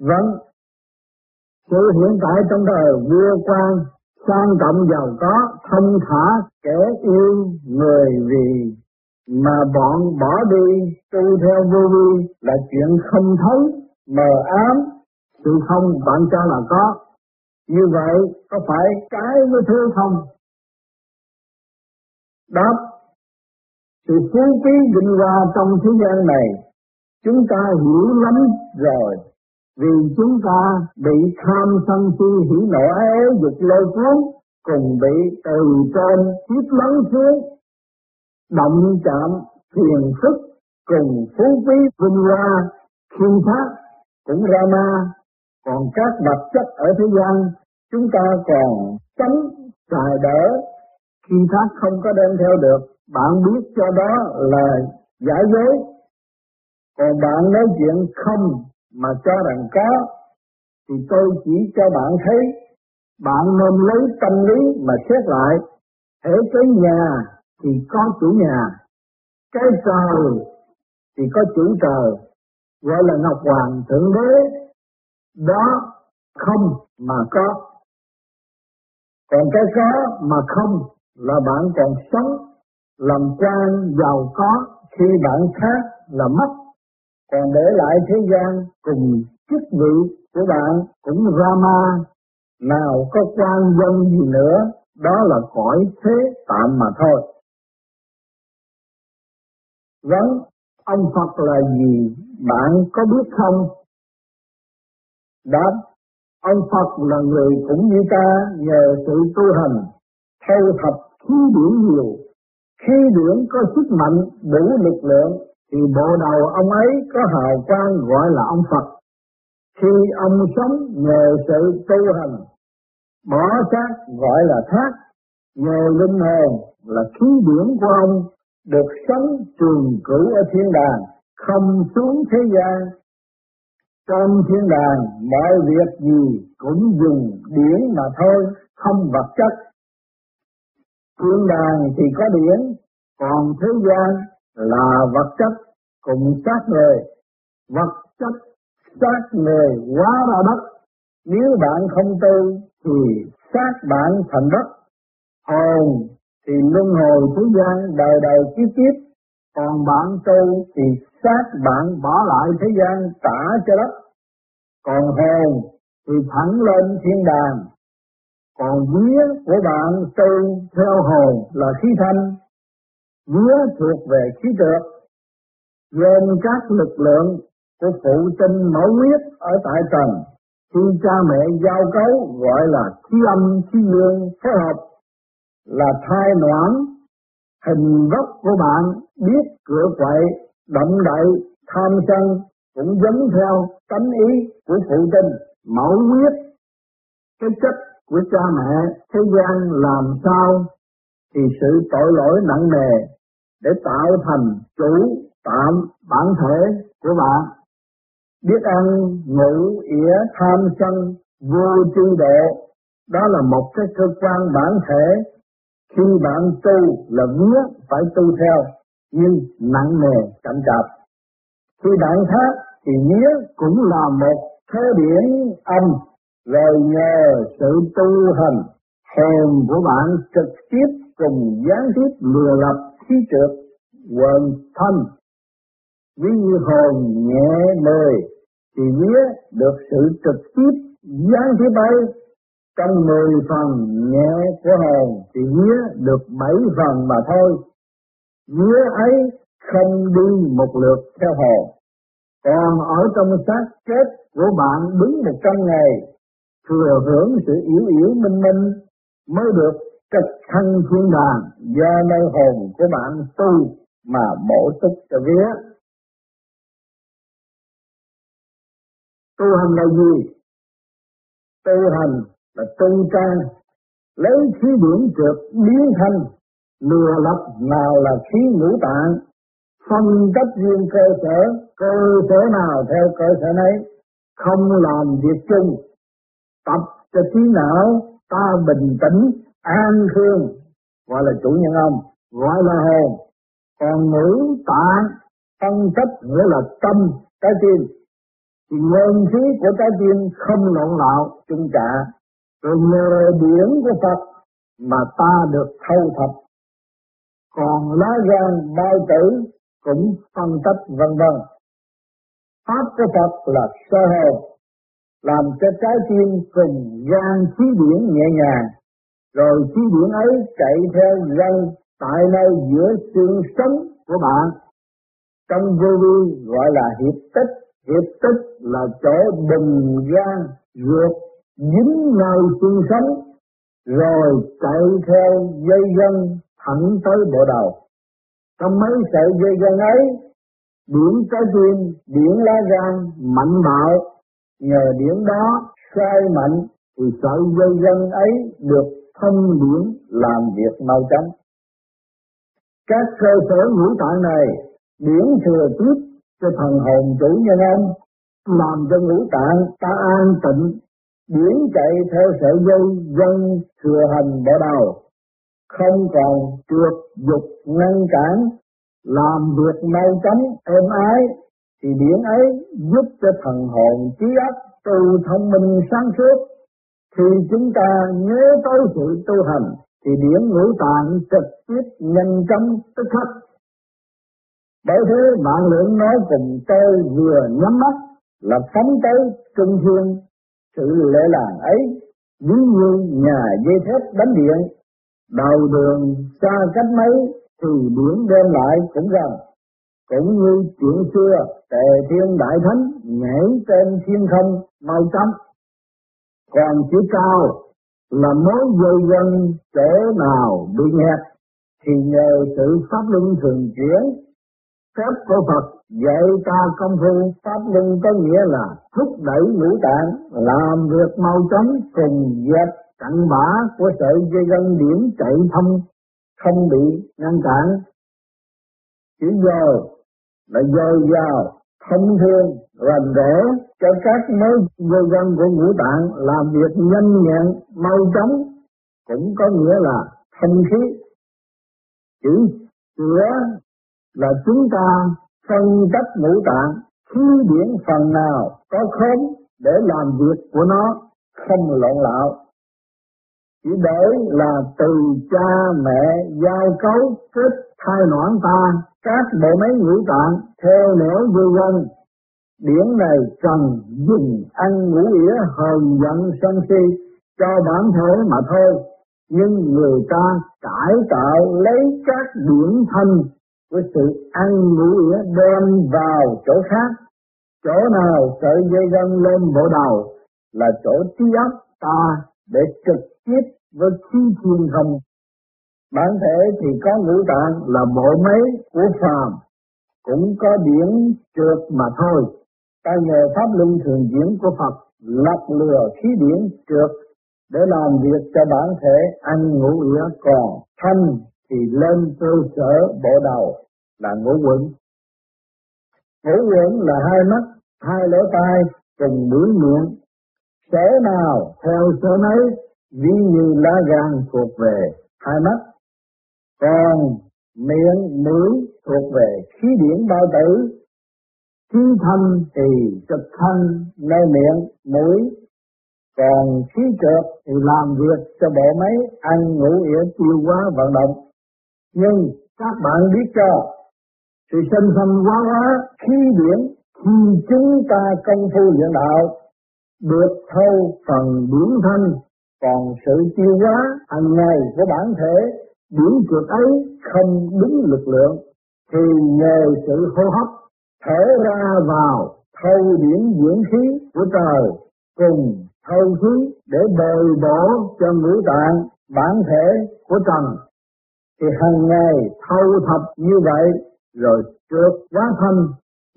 Vâng, sự hiện tại trong đời vua quan, sang trọng giàu có, thông thả, kẻ yêu người vì mà bọn bỏ đi tu theo vô vi là chuyện không thấy, mờ ám, sự không bạn cho là có. Như vậy có phải cái với thứ không? Đáp, sự phú quý vinh hoa trong thế gian này, chúng ta hiểu lắm rồi, vì chúng ta bị tham sân si hỉ nộ ái dục lôi cuốn, cùng bị từ trên tiếp lấn xuống, động chạm phiền phức cùng phú quý vinh hoa khiên thác cũng ra ma. Còn các vật chất ở thế gian chúng ta còn tránh xài đỡ. Khi thác không có đem theo được bạn biết cho đó là giả dối. Còn bạn nói chuyện không mà cho rằng có, thì tôi chỉ cho bạn thấy, bạn nên lấy tâm lý mà xét lại. Hễ cái nhà thì có chủ nhà, cái trời thì có chủ trời gọi là ngọc hoàng thượng đế. Đó không mà có. Còn cái có mà không là bạn còn sống, làm quan giàu có khi bạn khác là mất còn để lại thế gian cùng chức vị của bạn cũng rama nào có quan dân gì nữa đó là cõi thế tạm mà thôi Vâng, ông Phật là gì bạn có biết không? Đáp, ông Phật là người cũng như ta nhờ sự tu hành, thâu thập khí điển nhiều. Khí điển có sức mạnh, đủ lực lượng, thì bộ đầu ông ấy có hào quang gọi là ông Phật. Khi ông sống nhờ sự tu hành, bỏ xác gọi là thác, nhờ linh hồn là khí điển của ông được sống trường cửu ở thiên đàng, không xuống thế gian. Trong thiên đàng, mọi việc gì cũng dùng điển mà thôi, không vật chất. Thiên đàng thì có điển, còn thế gian là vật chất cùng xác người. Vật chất xác người quá ra đất. Nếu bạn không tu thì xác bạn thành đất. Hồn thì luân hồi thế gian, đời đời kiếp kiếp còn bạn tu thì xác bạn bỏ lại thế gian, trả cho đất còn hồn thì thẳng lên thiên đàng còn vía của bạn tu theo hồn là khí thanh vía thuộc về khí trượt gồm các lực lượng của phụ tinh mẫu huyết ở tại trần khi cha mẹ giao cấu gọi là khí âm khí dương phối hợp, là thai noãn, hình gốc của bạn biết cửa quậy, động đậy, tham sân, cũng giống theo tánh ý của phụ tinh mẫu huyết. Cái chất của cha mẹ, thế gian làm sao? Thì sự tội lỗi nặng nề để tạo thành chủ tạm bản thể của bạn biết ăn ngủ ỉa, tham sân, vô tri độ, đó là một cái cơ quan bản thể. Khi bạn tu là vía phải tu theo, nhưng nặng nề, chậm chạp. Khi bạn khác thì vía cũng là một thế điển âm, rồi nhờ sự tu hành hồn của bạn trực tiếp cùng gián tiếp lừa lập khí trượt quần thân ví như hồn nhẹ mười thì vía được sự trực tiếp gián tiếp ấy trong mười phần nhẹ của hồn thì vía được bảy phần mà thôi. Vía ấy không đi một lượt theo hồn. Còn ở trong xác chết của bạn đứng một trăm ngày, thừa hưởng sự yếu yếu minh minh mới được trực thân thiên đàng do nơi hồn của bạn tu mà bổ túc cho vía. Tu hành là gì? Tu hành là tu trang lấy khí điển trượt biến thành, lừa lập nào là khí ngũ tạng phân cách riêng cơ sở cơ sở nào theo cơ sở nấy không làm việc chung tập cho trí não ta bình tĩnh, an khương gọi là chủ nhân ông, gọi là hồn. Còn ngữ tạng phân tích nghĩa là tâm, trái tim. Thì nguyên khí của trái tim không lộn lạo, chung trả. Rồi nhờ điển của Phật mà ta được thâu thập. Còn lá gan, bao tử cũng phân tích vân vân. Pháp của Phật là sơ hồn làm cho trái tim cùng gan khí điển nhẹ nhàng, rồi khí điển ấy chạy theo gân tại nơi giữa xương sống của bạn. Trong vô vi gọi là hiệp tích hiệp tích là chỗ bình gan ruột dính nơi xương sống, rồi chạy theo dây gân thẳng tới bộ đầu. Trong mấy sợi dây gân ấy điển trái tim điển lá gan mạnh bạo nhờ điển đó sai mạnh thì sợi dây dân ấy được thông điển làm việc mau chóng. Các cơ sở ngũ tạng này điển thừa tiếp cho thần hồn chủ nhân ông, làm cho ngũ tạng ta an tịnh, điển chạy theo sợi dây dân thừa hành bỏ đầu. Không còn trượt dục ngăn cản, làm việc mau chóng, êm ái thì điển ấy giúp cho thần hồn trí óc từ thông minh sáng suốt. Thì chúng ta nhớ tới sự tu hành, thì điển ngũ tạng trực tiếp nhanh chóng tức khắc bởi thế, bạn lượng nói cùng tôi vừa nhắm mắt là phóng tới trung thiên. Sự lễ làng ấy, ví như nhà dây thép đánh điện. Đầu đường xa cách mấy, thì biển đem lại cũng gần cũng như chuyện xưa, tề thiên đại thánh nhảy trên thiên không, mau chóng. Còn chữ cao là mối dây dân chỗ nào bị nghẹt, thì nhờ sự pháp luân thường chuyển. Phép của Phật dạy ta công phu, pháp luân có nghĩa là thúc đẩy ngũ tạng, làm việc mau chóng, cùng dẹp cặn bã của sợi dây gân điểm chạy thông, không bị ngăn cản. Chỉ giờ là dồi dào, thông thường rành rẽ cho các mối dây gân của ngũ tạng làm việc nhanh nhẹn, mau chóng. Cũng có nghĩa là thông khí. Chữ chữa là chúng ta phân tách ngũ tạng, khí điển phần nào có khống để làm việc của nó không lộn lạo chỉ để là từ cha mẹ giao cấu kết khai noãn ta các bộ máy ngũ tạng, theo nẻo vô quân điển này cần dùng, ăn ngũ ỉa hờn giận sân si, cho bản thể mà thôi. Nhưng người ta cải tạo lấy các điển thanh với sự ăn ngũ ỉa đem vào chỗ khác. Chỗ nào sợi dây gân lên bộ đầu là chỗ trí óc ta để trực tiếp với khí thiên không bản thể thì có ngũ tạng là bộ máy của phàm cũng có điển trượt mà thôi ta nhờ pháp luân thường diễn của Phật lọc lừa khí điển trượt để làm việc cho bản thể ăn ngủ nghĩa còn thanh thì lên cơ sở bộ đầu là ngũ quẩn. Ngũ quẩn là hai mắt, hai lỗ tai cùng mũi miệng. Sở nào theo sở nấy, ví như lá gan thuộc về hai mắt. Còn miệng, mũi thuộc về khí điển bao tử. Khí thanh thì trực thanh nơi miệng, mũi còn khí trượt thì làm việc cho bộ máy ăn ngủ yểu tiêu hóa vận động nhưng các bạn biết cho sự sinh thành hóa hóa khí điển khi chúng ta công phu luyện đạo được thâu phần điển thanh còn sự tiêu hóa hàng ngày của bản thể Điểm trượt ấy không đúng lực lượng, thì nhờ sự hô hấp, thở ra vào thâu điểm dưỡng khí của trời cùng thâu khí để bồi bổ cho ngũ tạng bản thể của trần. Thì hàng ngày thâu thập như vậy, rồi trượt quá thanh,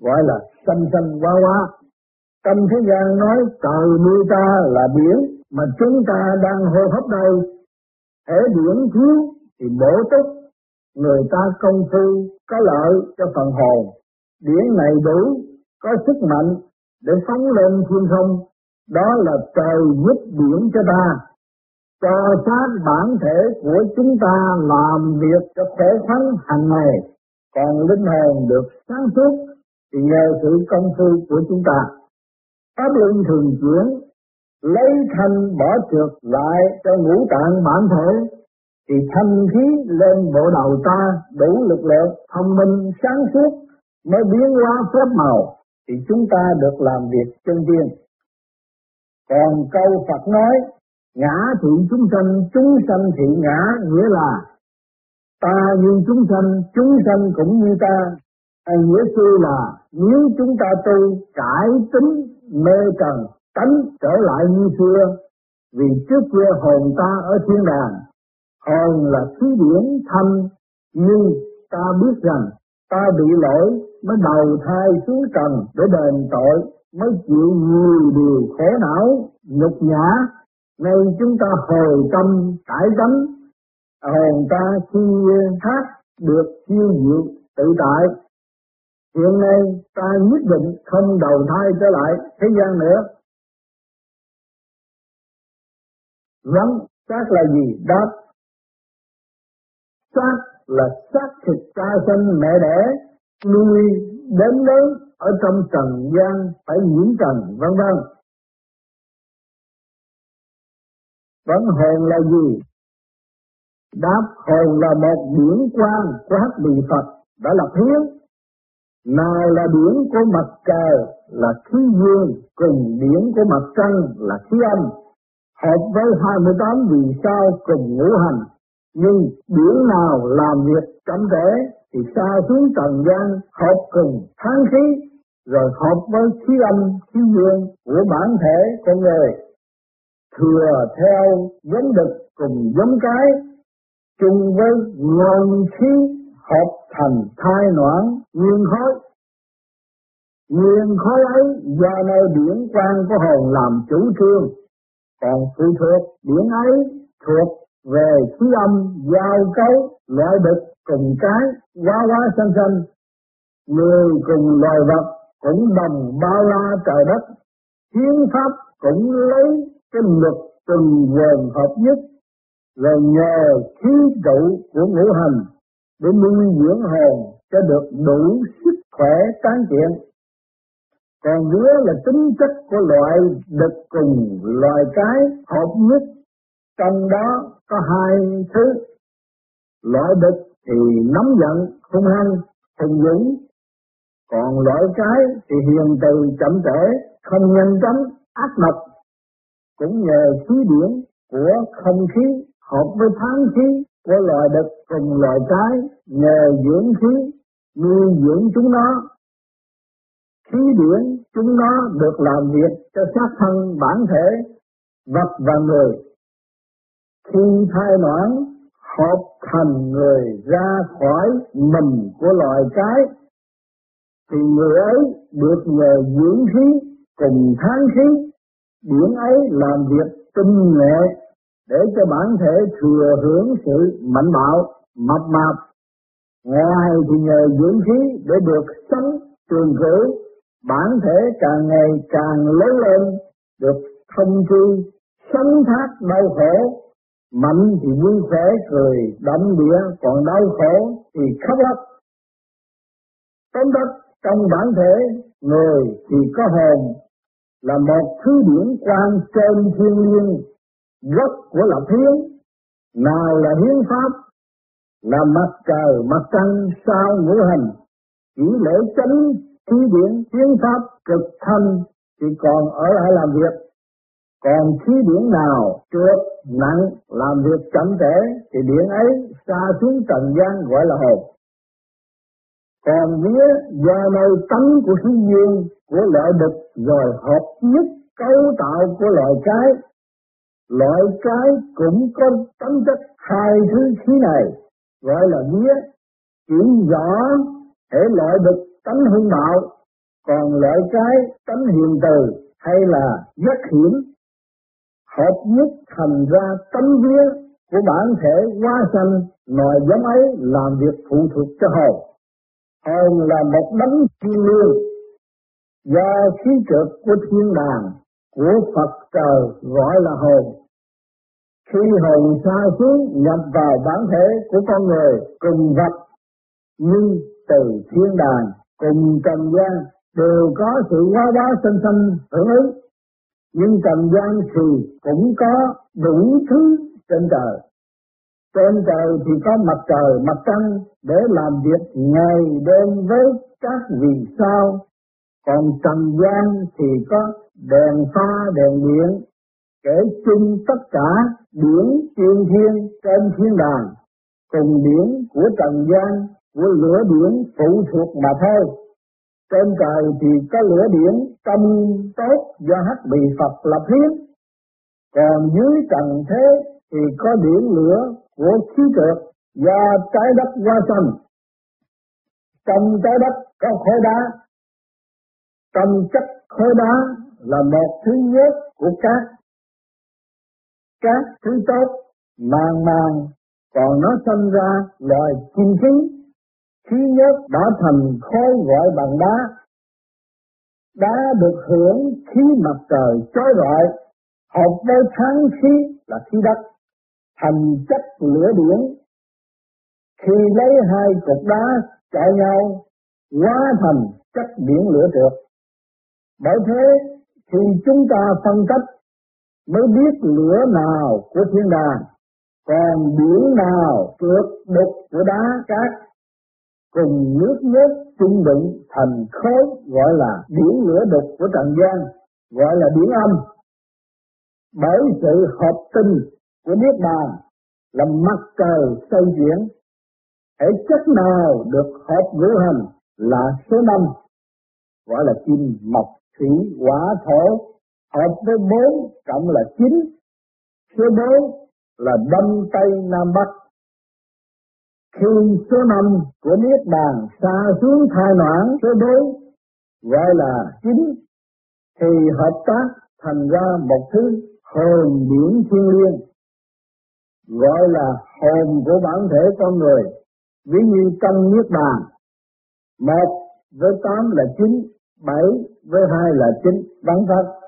gọi là xanh xanh quá quá. Tâm thế gian nói trời nuôi ta là biển, mà chúng ta đang hô hấp đây, thể biển thiếu thì bổ túc người ta công phu, có lợi cho phần hồn. Điển này đủ, có sức mạnh để phóng lên thiên không. Đó là trời giúp điển cho ta. Cho sát bản thể của chúng ta làm việc cho khỏe khoắn hàng ngày. Còn linh hồn được sáng suốt thì nhờ sự công phu của chúng ta. Pháp luân thường chuyển, lấy thanh bỏ trượt lại cho ngũ tạng bản thể thì thanh khí lên bộ đầu ta đủ lực lượng thông minh sáng suốt mới biến hóa phép màu. Thì chúng ta được làm việc chân tiên. Còn câu Phật nói ngã thị chúng sanh chúng sanh thị ngã nghĩa là ta như chúng sanh chúng sanh cũng như ta. À, nghĩa sư là nếu chúng ta tu cải tính mê trần tánh trở lại như xưa vì trước kia hồn ta ở thiên đàng hồn là khí điển thanh, nhưng ta biết rằng ta bị lỗi mới đầu thai xuống trần để đền tội, mới chịu nhiều điều khổ não, nhục nhã. Nên chúng ta hồi tâm cải tánh, hồn ta khi hát được siêu diệu tự tại. Hiện nay ta nhất định không đầu thai trở lại thế gian nữa. Vấn chắc là gì? Đáp xác là xác thịt cha sinh mẹ đẻ, nuôi đến lớn, ở trong trần gian phải nhiễm trần, vân vân. Vẫn hồn là gì? Đáp hồn là một điển quang của hắc bì phật đã lập hiến nào là điển của mặt trời là khí dương, cùng điển của mặt trăng là khí âm. Hợp với 28 vì sao cùng ngũ hành nhưng biển nào làm việc chậm trễ thì xa xuống trần gian hợp cùng tháng khí, rồi hợp với khí âm, khí dương của bản thể con người. Thừa theo giống đực cùng giống cái, chung với nguồn khí hợp thành thai noãn nguyên khối. Nguyên khối ấy do nơi điển quan của hồn làm chủ trương, còn phụ thuộc điển ấy thuộc về khí âm, giao cấu, loại đực cùng cái quá quá sanh sanh. Người cùng loài vật cũng đồng bao la trời đất. Hiến pháp cũng lấy cái luật từng quần hợp nhất. Rồi nhờ khí trụ của ngũ hành để nuôi dưỡng hồn cho được đủ sức khỏe tán thiện. Còn nữa là tính chất của loại đực cùng loài cái hợp nhất. Trong đó có hai thứ. Loại địch thì nóng giận, hung hăng hùng dũng còn loại trái thì hiền từ, chậm trễ, không nhanh chóng, ác độc cũng nhờ khí điển của không khí, hợp với tháng khí của loài đực cùng loài trái nhờ dưỡng khí, nuôi dưỡng chúng nó. Khí điển chúng nó được làm việc cho xác thân, bản thể, vật và người khi thai noãn hợp thành người ra khỏi mình của loài cái, thì người ấy được nhờ dưỡng khí cùng tháng khí. Điển ấy làm việc tinh nghệ để cho bản thể thừa hưởng sự mạnh bạo, mập mạp. Ngoài thì nhờ dưỡng khí để được sống trường cửu, bản thể càng ngày càng lớn lên, được thông tư sống thác đau khổ mạnh thì vui khỏe cười đậm địa còn đau khổ thì khóc lóc. Tóm đất trong bản thể người thì có hồn là một thứ điển quan trên thiên nhiên, gốc của lập hiến nào là hiến pháp là mặt trời mặt trăng sao ngũ hành. Chỉ lễ chánh thứ điển hiến pháp cực thanh thì còn ở lại làm việc. Còn khí điển nào trượt nặng làm việc chậm trễ, thì điện ấy xa xuống trần gian gọi là hồn. Còn vía do nơi tánh của thiên nhiên của loại đực, rồi hợp nhất cấu tạo của loại cái loại cái cũng có tánh chất hai thứ khí này, gọi là vía. Chỉ rõ thể loại đực tánh hung bạo còn loại cái tánh hiền từ hay là giác hiểm hợp nhất thành ra tâm vía của bản thể hóa sanh nội giống ấy làm việc phụ thuộc cho hồn hồn là một đấng thiên liêng do khí trực của thiên đàng, của Phật trời gọi là hồn. Khi hồn xa xuống nhập vào bản thể của con người cùng vật nhưng từ thiên đàng cùng trần gian, đều có sự hóa đá sinh sinh hưởng ứng nhưng trần gian thì cũng có đủ thứ trên trời. Trên trời thì có mặt trời, mặt trăng để làm việc ngày đêm với các vì sao. Còn trần gian thì có đèn pha, đèn điện, kể chung tất cả điển tiên thiên trên thiên đàng. Cùng điển của trần gian, của lửa điển phụ thuộc mà thôi trên trời thì có lửa điển tâm tốt, do hắc bị Phật lập hiến. Còn dưới trần thế thì có điện lửa của khí trượt do trái đất qua sanh. Trong trái đất có khối đá. Trong chất khối đá là một thứ nhất của cát. Cát thứ tốt, màng màng, còn nó sinh ra loài chim khí thứ nhất, đã thành khối gọi bằng đá. Đá được hưởng khí mặt trời chói rọi hợp với tháng khí là khí đất, thành chất lửa điển khi lấy hai cục đá chạy nhau, hóa thành chất biển lửa trượt. Bởi thế thì chúng ta phân tích mới biết lửa nào của thiên đàng, còn biển nào trượt đục của đá cát cùng nước nước trung đụng thành khối, gọi là biển lửa đục của trần gian, gọi là biển âm. Bởi sự hợp tinh của niết bàn là mặt trời xoay chuyển hệ chất nào được hợp ngũ hành là số năm, gọi là kim, mộc, thủy, hỏa, thổ, hợp với bốn, cộng là chín. Số bốn là đông, tây, nam, bắc khi số năm của Niết Bàn xa xuống thai noãn số bốn, gọi là chín thì hợp tác thành ra một thứ hồn điển thiên liêng, gọi là hồn của bản thể con người. Ví như trong Niết Bàn, một với tám là chín bảy với hai là chín vắng phát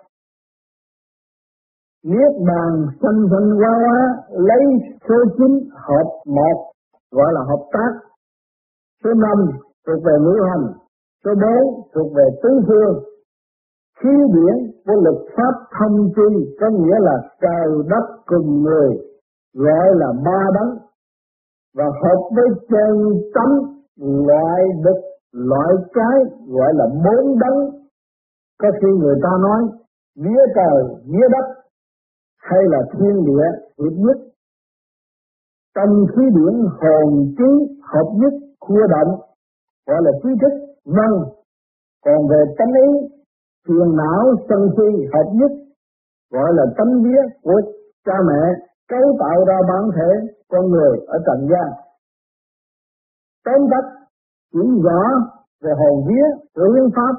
Niết bàn sanh sanh qua hóa lấy số chín hợp một gọi là hợp tác. Số năm thuộc về ngũ hành, số bốn thuộc về tứ phương. Khí điển của lực pháp thông chi có nghĩa là trời đất cùng người, gọi là ba đấng và hợp với chân tánh loại đực loại cái gọi là bốn đấng có khi người ta nói vía trời vía đất hay là thiên địa hiệp nhất tâm khí điển hồn trí hợp nhất, khua động, gọi là trí thức văn còn về tâm ý, phiền não sân si hợp nhất, gọi là tâm vía của cha mẹ, cấu tạo ra bản thể con người ở trần gian. Tóm tắt chuyển rõ về hồn vía của pháp.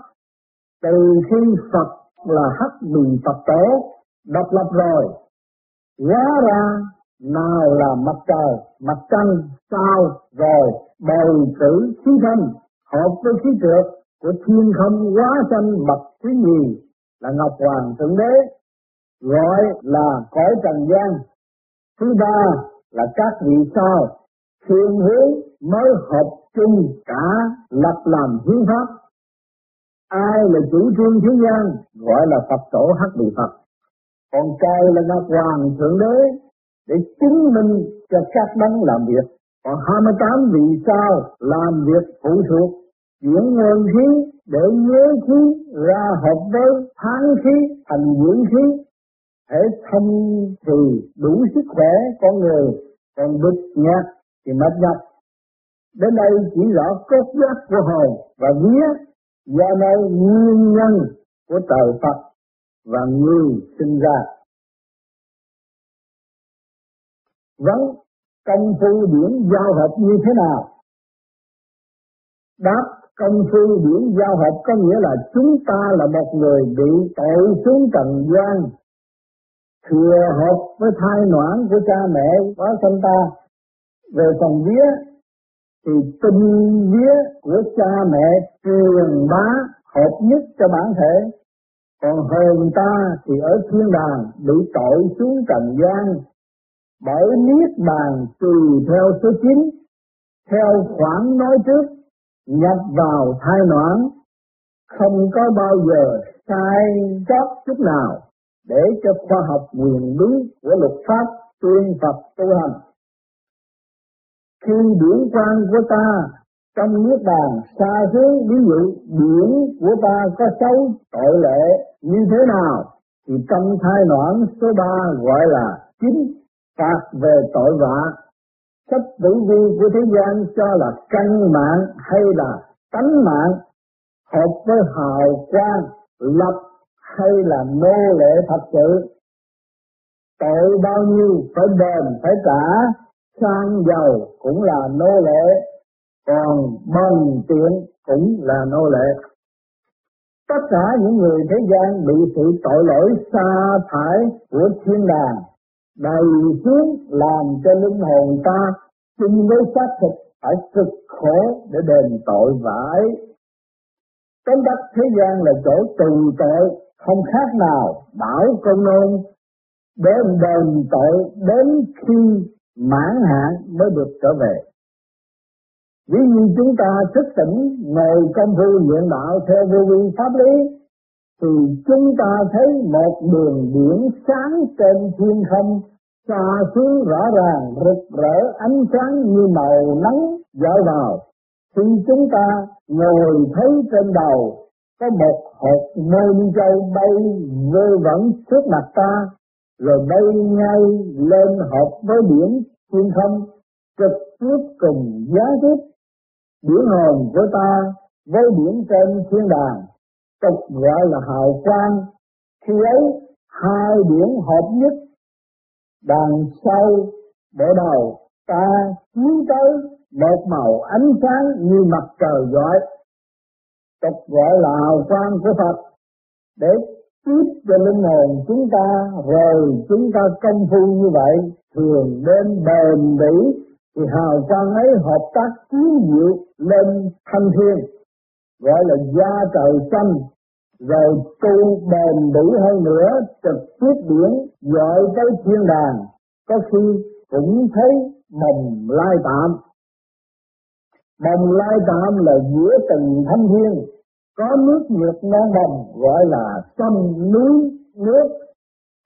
Từ khi Phật là hắc bì Phật tổ, độc lập rồi, hóa ra nào là mặt trời, mặt trăng, sao, rồi bầu tử khí thân hợp với khí trượt của thiên không quá sanh bậc thứ nhì là Ngọc Hoàng Thượng Đế, gọi là cõi trần gian. Thứ ba là các vị sao, thiên hướng mới hợp chung cả lập làm hiến pháp. Ai là chủ trương thế gian gọi là Phật tổ Hắc Bì Phật. Còn trời là Ngọc Hoàng Thượng Đế để chứng minh cho các đấng làm việc. Còn 28 vì sao làm việc phụ thuộc chuyển nguyên khí để nhớ khí ra hợp với tháng khí, thành dưỡng khí thể thông thì đủ sức khỏe con người. Còn bực nhạt thì mất nhập đến đây chỉ rõ cốt giác của hồn và vía do nơi nguyên nhân của trời Phật và người sinh ra. Vấn công phu điển giao hợp như thế nào? Đáp, công phu điển giao hợp có nghĩa là chúng ta là một người bị tội xuống trần gian, thừa hợp với thai noãn của cha mẹ quá sanh ta. Về phần vía, thì tinh vía của cha mẹ truyền bá hợp nhất cho bản thể. Còn hồn ta thì ở thiên đàng bị tội xuống trần gian bởi niết bàn tùy theo số 9 theo khoảng nói trước, nhập vào thai noãn, không có bao giờ sai sót chút nào để cho khoa học quyền đứng của luật pháp tuyên Phật tu hành. Khi điển quan của ta trong nước bàn xa xứ, ví dụ điển của ta có xấu, tội lệ như thế nào, thì trong thai noãn số ba gọi là chính phạt về tội vạ. Sách tử vi của thế gian cho là căn mạng hay là tánh mạng, hợp với hào quang, lập hay là nô lệ thật sự tội bao nhiêu phải đền, phải trả, sang giàu cũng là nô lệ, còn bằng tiện cũng là nô lệ. Tất cả những người thế gian bị sự tội lỗi xa thải của thiên đàng đầy xuống làm cho linh hồn ta chung với xác thịt phải cực khổ để đền tội vãi Tóm đất thế gian là chỗ tù tội, không khác nào bảo công nôn để đền tội đến khi mãn hạn mới được trở về. Ví như chúng ta thức tỉnh ngồi công phu luyện đạo theo vô vi pháp lý thì chúng ta thấy một đường điểm sáng trên thiên không, xa xuống rõ ràng, rực rỡ, ánh sáng như màu nắng dọi vào. Khi chúng ta ngồi thấy trên đầu, có một hột môn châu bay vơ vẩn trước mặt ta, rồi bay ngay lên hợp với biển thiên không, trực tiếp cùng gián tiếp. Biển hồn của ta với biển trên thiên đàng tục gọi là hào quang. Khi ấy, hai điểm hợp nhất, đằng sau bộ đầu, ta chiếu tới một màu ánh sáng như mặt trời rọi tục gọi là hào quang của Phật. Để tiếp cho linh hồn chúng ta, rồi chúng ta công phu như vậy, thường đến bền bỉ, thì hào quang ấy hợp tác chiếu diệu lên thanh thiên, gọi là gia trời xanh rồi tu bền bỉ hơn nữa trực tiếp biển gọi tới thiên đàng có khi cũng thấy mồng lai tạm Bồng lai tạm là giữa từng thanh thiên, có nước nhiệt non bồng gọi là sông núi nước.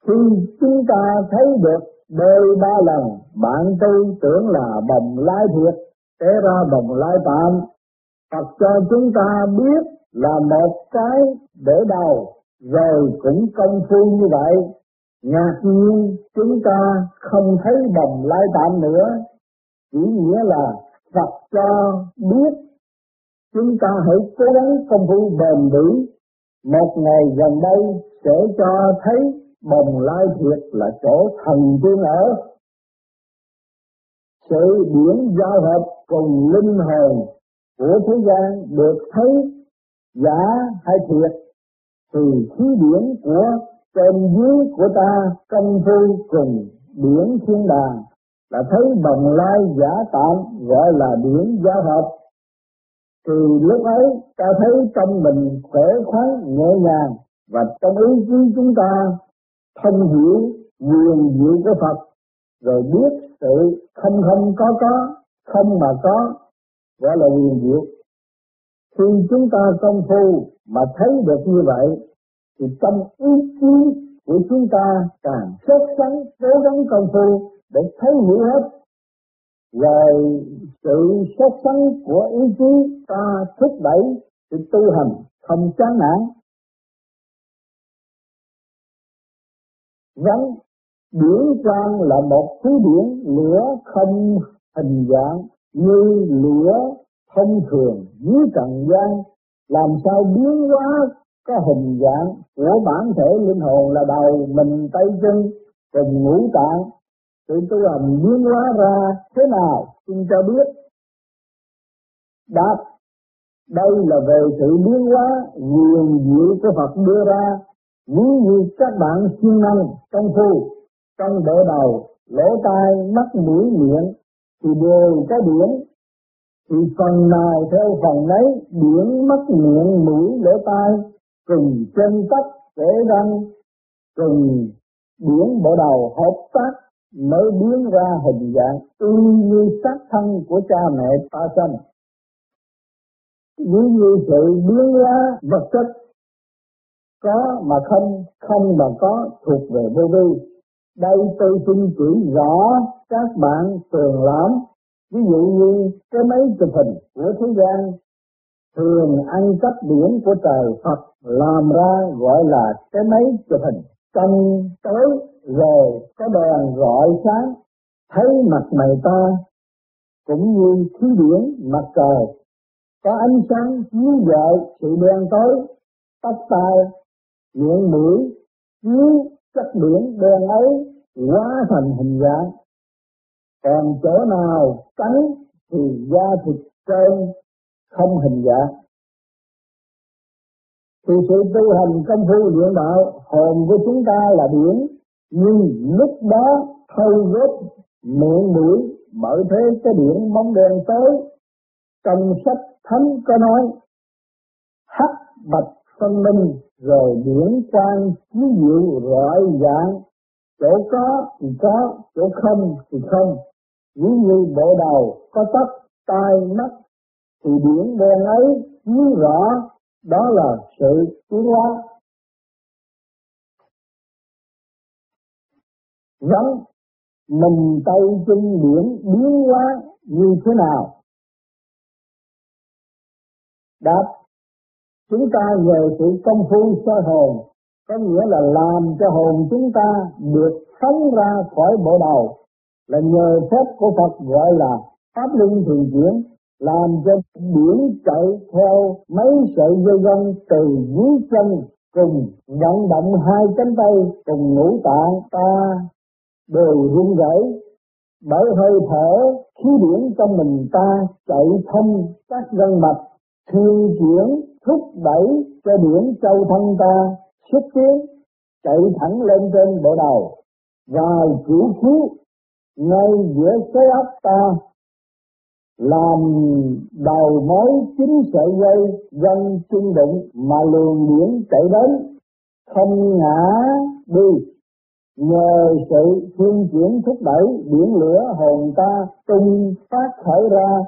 Khi chúng ta thấy được đôi ba lần, bạn tu tưởng là bồng lai thiệt, té ra bồng lai tạm. Phật cho chúng ta biết là một cái để đầu, rồi cũng công phu như vậy. Ngạc nhiên chúng ta không thấy bồng lai tạm nữa, chỉ nghĩa là Phật cho biết chúng ta hãy cố gắng công phu bền bỉ. Một ngày gần đây sẽ cho thấy bồng lai thiệt là chỗ thần tiên ở. Sự điển giao hợp cùng linh hồn của thế gian được thấy giả hay thiệt thì khí điển của trên dưới của ta công phu cùng điển thiên đàng là thấy bồng lai giả tạm gọi là điển giao hợp. Thì lúc ấy, ta thấy trong mình khỏe khoắn, nhẹ nhàng và trong ý chí chúng ta thông hiểu quyền diệu của Phật, rồi biết sự không không có có, không mà có gọi là quyền diệu khi chúng ta công phu mà thấy được như vậy, thì trong ý chí của chúng ta càng sốt sắng, cố gắng công phu để thấy hiểu hết. Rồi sự sốt sắng của ý chí ta thúc đẩy sự tu hành không chán nản. Vẫn điển quang là một thứ điển lửa không hình dạng như lửa thông thường dưới trần gian, làm sao biến hóa có hình dạng của bản thể linh hồn là đầu mình, tay chân, cùng ngũ tạng. Sự tu hành biến hóa ra thế nào, xin cho biết. Đáp, đây là về sự biến hóa quyền diệu của Phật đưa ra. Ví như các bạn siêng năng công phu trong bộ đầu, lỗ tai, mắt mũi, miệng, thì đều có điển thì phần nào theo phần đấy biển mắt miệng mũi lỗ tai, cùng chân tóc kể răng, cùng biển bộ đầu hợp tác, mới biến ra hình dạng y như xác thân của cha mẹ ta sanh. Ví như sự biến ra vật chất có mà không không mà có thuộc về vô vi. Đây tôi xin chỉ rõ các bạn thường lắm ví dụ như cái máy chụp hình của thế gian thường ăn cắp biển của trời Phật, làm ra gọi là cái máy chụp hình. Trong tối rồi có đèn rọi sáng, thấy mặt mày ta, cũng như khí điển mặt trời. Có ánh sáng chiếu dọi sự đen tối, tóc tai, miệng mũi, chiếu chất điển đen ấy hóa thành hình dạng còn chỗ nào cắn thì da thịt trơn không hình dạng thì sự tu hành công phu luyện đạo hồn của chúng ta là biển nhưng lúc đó thâu góp miệng mũi mở thế cái biển bóng đèn tới, trong sách thánh có nói, hắc bạch phân minh, rồi điển quang chiếu diệu rọi dạng chỗ có thì có, chỗ không thì không ví như bộ đầu có tóc, tai, mắt, thì điểm đen ấy chiếu rõ, đó là sự tiến hóa. Giống mình tay chân điểm biến hóa như thế nào? Đáp, chúng ta về sự công phu sơ hồn, có nghĩa là làm cho hồn chúng ta được sống ra khỏi bộ đầu là nhờ phép của Phật gọi là pháp luân thường chuyển, làm cho biển chạy theo mấy sợi dây gân từ dưới chân cùng vận động hai cánh tay cùng ngũ tạng ta đều run rẩy. Bởi hơi thở khí điển trong mình ta chạy thông các gân mạch thiên chuyển, thúc đẩy cho điển châu thân ta xuất tiến, chạy thẳng lên trên bộ đầu. Và cửu khí ngay giữa cái óc ta làm đầu mối chính sợi dây dân chung đụng mà luồng điển chạy đến. Không ngã đi. Nhờ sự phương chuyển thúc đẩy biển lửa hồn ta tung phát khởi ra,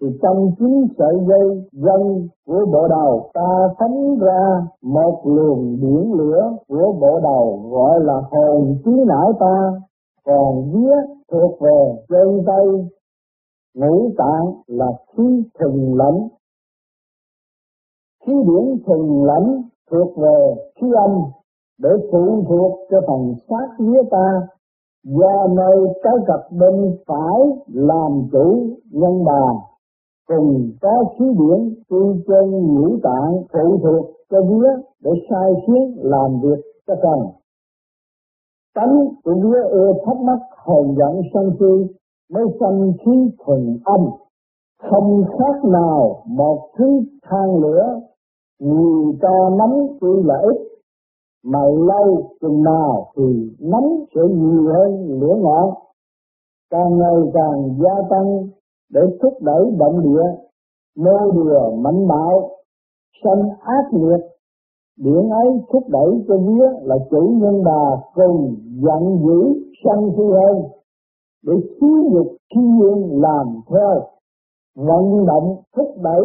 thì trong chính sợi dây dân của bộ đầu ta phóng ra một luồng biển lửa của bộ đầu, gọi là hồn trí não ta còn vía thuộc về chân tay, ngũ tạng là khí thuần lãnh. Khí điển thuần lãnh thuộc về khí âm để phụ thuộc cho phần xác vía ta, do nơi cái cặp bên phải làm chủ nhân bàn cùng có khí điển tư chân ngũ tạng phụ thuộc cho vía để sai khiến làm việc cho cần tánh của vía ưa thắc mắc hồn dẫn sân si mới sanh khí thuần âm. Không khác nào một thứ than lửa nhiều cho nóng tuy là ít, mà lâu chừng nào thì nóng sẽ nhiều hơn lửa ngọn. Càng ngày càng gia tăng để thúc đẩy động địa nô đùa mạnh bạo sanh ác liệt điện ấy thúc đẩy cho vía là chủ nhân bà cùng giận dữ sân si hơn để xí dục khi nhiên làm theo. Vận động thúc đẩy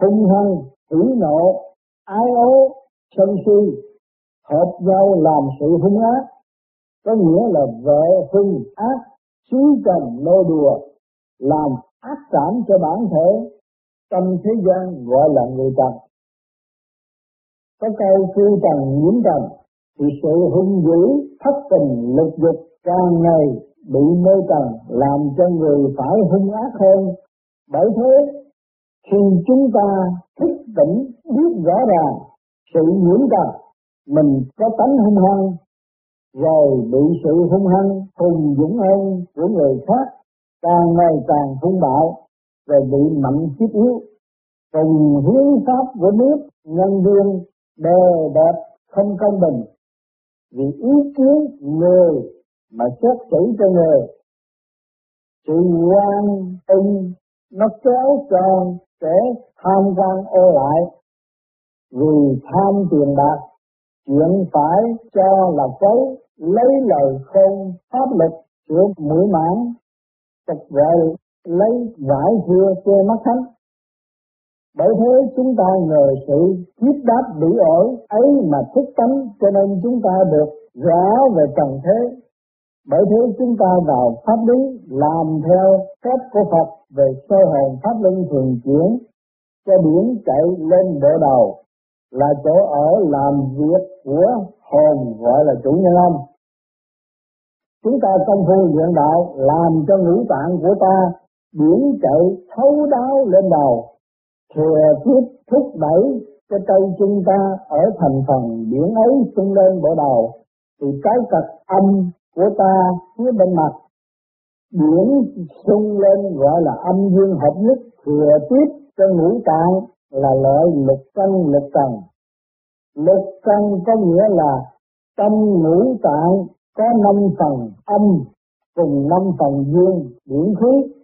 hung hăng ủy nộ, ái ố, sân si, hợp nhau làm sự hung ác, có nghĩa là vệ hung ác xí cần nô đùa, làm ác cảm cho bản thể. Trong thế gian gọi là người tập có câu phi trần nhiễm trần, thì sự hung dữ, thất tình lực dục càng ngày bị mê trần, làm cho người phải hung ác hơn. Bởi thế, khi chúng ta thức tỉnh biết rõ ràng sự nhiễm trần, mình có tánh hung hăng, rồi bị sự hung hăng hùng dũng hơn của người khác, càng ngày càng hung bạo, rồi bị mạnh chiếc yếu. Cùng hiến pháp của nước, nhân viên đè đẹp, không công bình. Vì ý kiến người mà xét xử cho người, sự quan tâm nó kéo tròn sẽ tham quan ô lại. Vì tham tiền bạc, chuyện phải cho là xấu, lấy lời không pháp luật sửa mũi mãn tục vậy lấy vải dưa che mắt thánh bởi thế chúng ta nhờ sự tiếp đáp bị ở ấy mà thức tánh, cho nên chúng ta được rõ về trần thế. Bởi thế chúng ta vào pháp lý làm theo phép của Phật về sơ hồn pháp luân thường chuyển, cho điển chạy lên bộ đầu, là chỗ ở làm việc của hồn, gọi là chủ nhân âm. Chúng ta công phu luyện đạo, làm cho ngũ tạng của ta điển chạy thấu đáo lên đầu thừa tiếp thúc đẩy cho tay chúng ta ở thành phần biển ấy xung lên bộ đầu, thì cái cật âm của ta phía bên mặt, biển xung lên gọi là âm dương hợp nhất. Thừa tiếp cho ngũ tạng là lợi lục căn lục trần lục căn có nghĩa là tâm ngũ tạng có năm phần âm cùng năm phần dương điển khí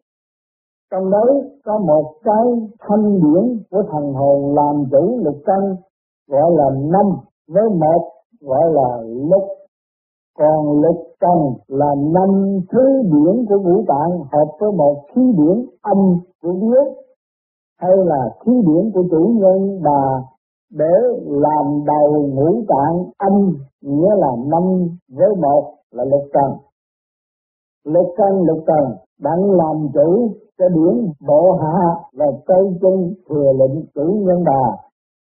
trong đấy có một cái thanh điển của thần hồn làm chủ lục căn, gọi là năm với một, gọi là lục. Còn lục căn là năm thứ điển của ngũ tạng hợp với một khí điển âm của vía hay là khí điển của chủ nhân bà để làm đầu ngũ tạng âm, nghĩa là năm với một là lục trần lục căn lục trần đang làm chủ cho điển bộ hạ và tây chân thừa lệnh chủ nhân bà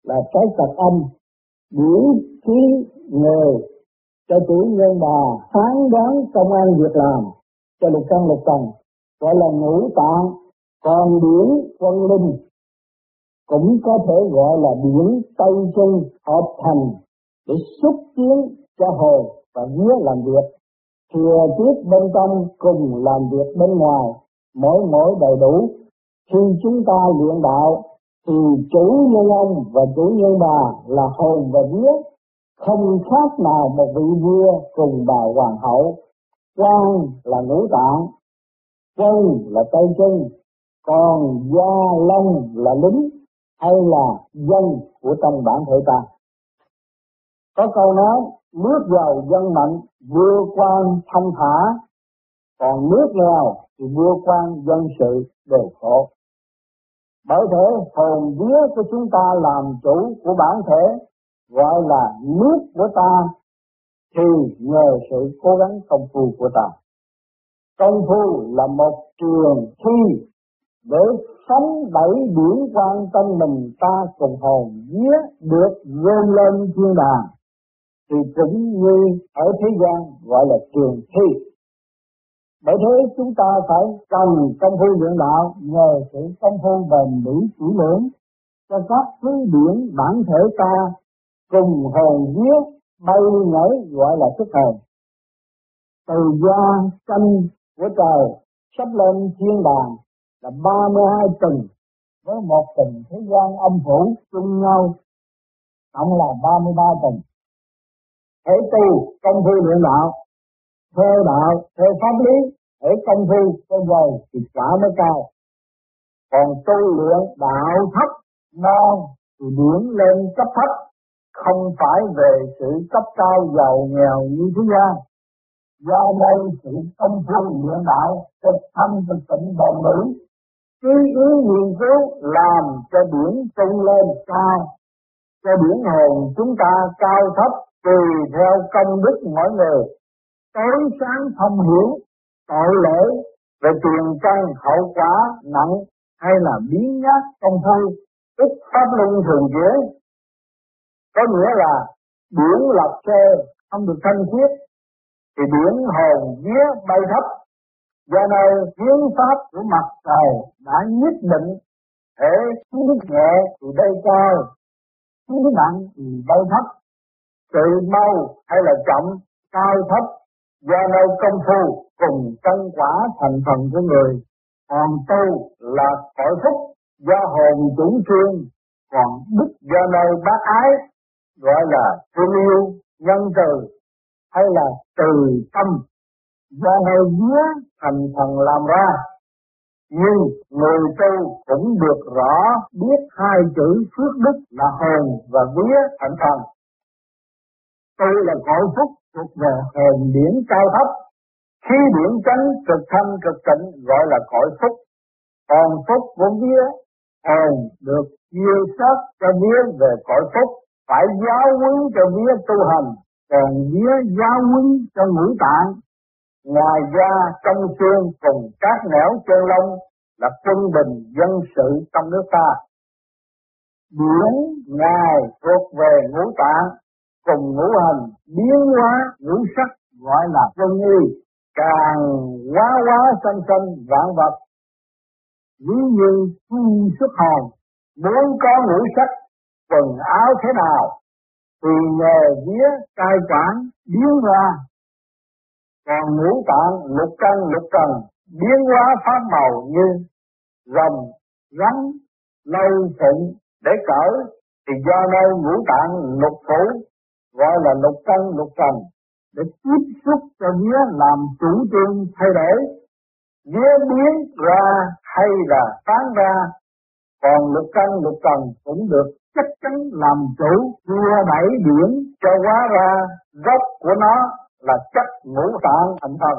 là cái cật âm điển khí người cho chủ nhân bà phán đoán công an việc làm cho lục căn lục trần gọi là ngũ tạng còn điển quân linh, cũng có thể gọi là điển tây chân hợp thành để xúc tiến cho hồ và vía làm việc thừa trước bên trong cùng làm việc bên ngoài, mỗi mỗi đầy đủ. Khi chúng ta luyện đạo, thì chủ nhân ông và chủ nhân bà là hồn và vía, không khác nào một vị vua cùng bà hoàng hậu. Quan là ngũ tạng, chân là tay chân, còn gia long là lính hay là dân của trong bản thể ta có câu nói, nước giàu dân mạnh, vua quan thông thả. Còn nước nghèo thì vua quan dân sự đều khổ. Bởi thế, hồn vía của chúng ta làm chủ của bản thể, gọi là nước của ta, thì nhờ sự cố gắng công phu của ta. Công phu là một trường thi để sống đẩy biển quan tâm mình, ta cùng hồn vía được vươn lên thiên đàng thì cũng như ở thế gian gọi là trường thi bởi thế chúng ta phải cần công phu luyện đạo nhờ sự công phu bền bỉ kỹ lưỡng cho các thứ điển bản thể ta cùng hồn vía bay nhảy gọi là thức hồn từ gia canh của trời sắp lên thiên đàng là 32 tầng với một tầng thế gian âm phủ chung nhau, tổng là 33 tầng hãy tu công phu luyện đạo, theo đạo, theo pháp lý hãy công phu, công dày thì quả mới cao. Còn tu luyện đạo thấp non thì điểm lên cấp thấp, không phải về sự cấp cao giàu nghèo như thế gian. Do đây sự công phu luyện đạo thực thân thực tịnh bền bỉ trí ý nghiên cứu làm cho điển tung lên cao, cho điển hồn chúng ta cao thấp tùy theo công đức mỗi người. Tối sáng thông hiểu, tội lỗi về tiền căn, hậu quả nặng hay là biến nhát công phu ít pháp luân thường chuyển có nghĩa là điển lập xe không được thanh khiết thì điển hồn vía bay thấp. Do này kiến pháp của mặt trời đã nhất định thể xuống nhẹ thì bay cao, xuống nặng thì bay thấp sự mau hay là chậm, cao thấp, do nơi công phu cùng tân quả thành phần của người. Còn tu là tội phúc do hồn chủ trương, còn đức do nơi bác ái, gọi là thương yêu, nhân từ, hay là từ tâm, do nơi vía thành phần làm ra. Nhưng người tu cũng được rõ, biết hai chữ phước đức là hồn và vía thành phần tôi là cội phúc thuộc về hồn điển cao thấp khi điển tránh cực thanh cực tịnh gọi là cõi phúc còn phúc vốn vía hồn được chiêu sớt cho vía về cõi phúc, phải giáo huấn cho vía tu hành, còn vía giáo huấn cho ngũ tạng. Ngoài ra trong xương cùng các nẻo chân lông là quân bình dân sự trong nước ta. Điển Ngài thuộc về ngũ tạng, cùng ngũ hành biến hóa ngũ sắc gọi là quân y, càng quá quá sanh sanh vạn vật. Ví như chi xuất hồn, muốn có ngũ sắc, quần áo thế nào, thì nhờ vía cai quản biến hóa. Còn ngũ tạng lục căn lục trần biến hóa pháp màu như rồng, rắn, lâu phụng để cỡ thì do nơi ngũ tạng lục phủ gọi là lục căn, lục trần, để tiếp xúc cho vía làm chủ trương thay đổi. Vía biến ra hay là tán ra, còn lục căn, lục trần cũng được chắc chắn làm chủ, đưa đẩy điểm cho hóa ra. Gốc của nó là chất ngũ tạng thành thần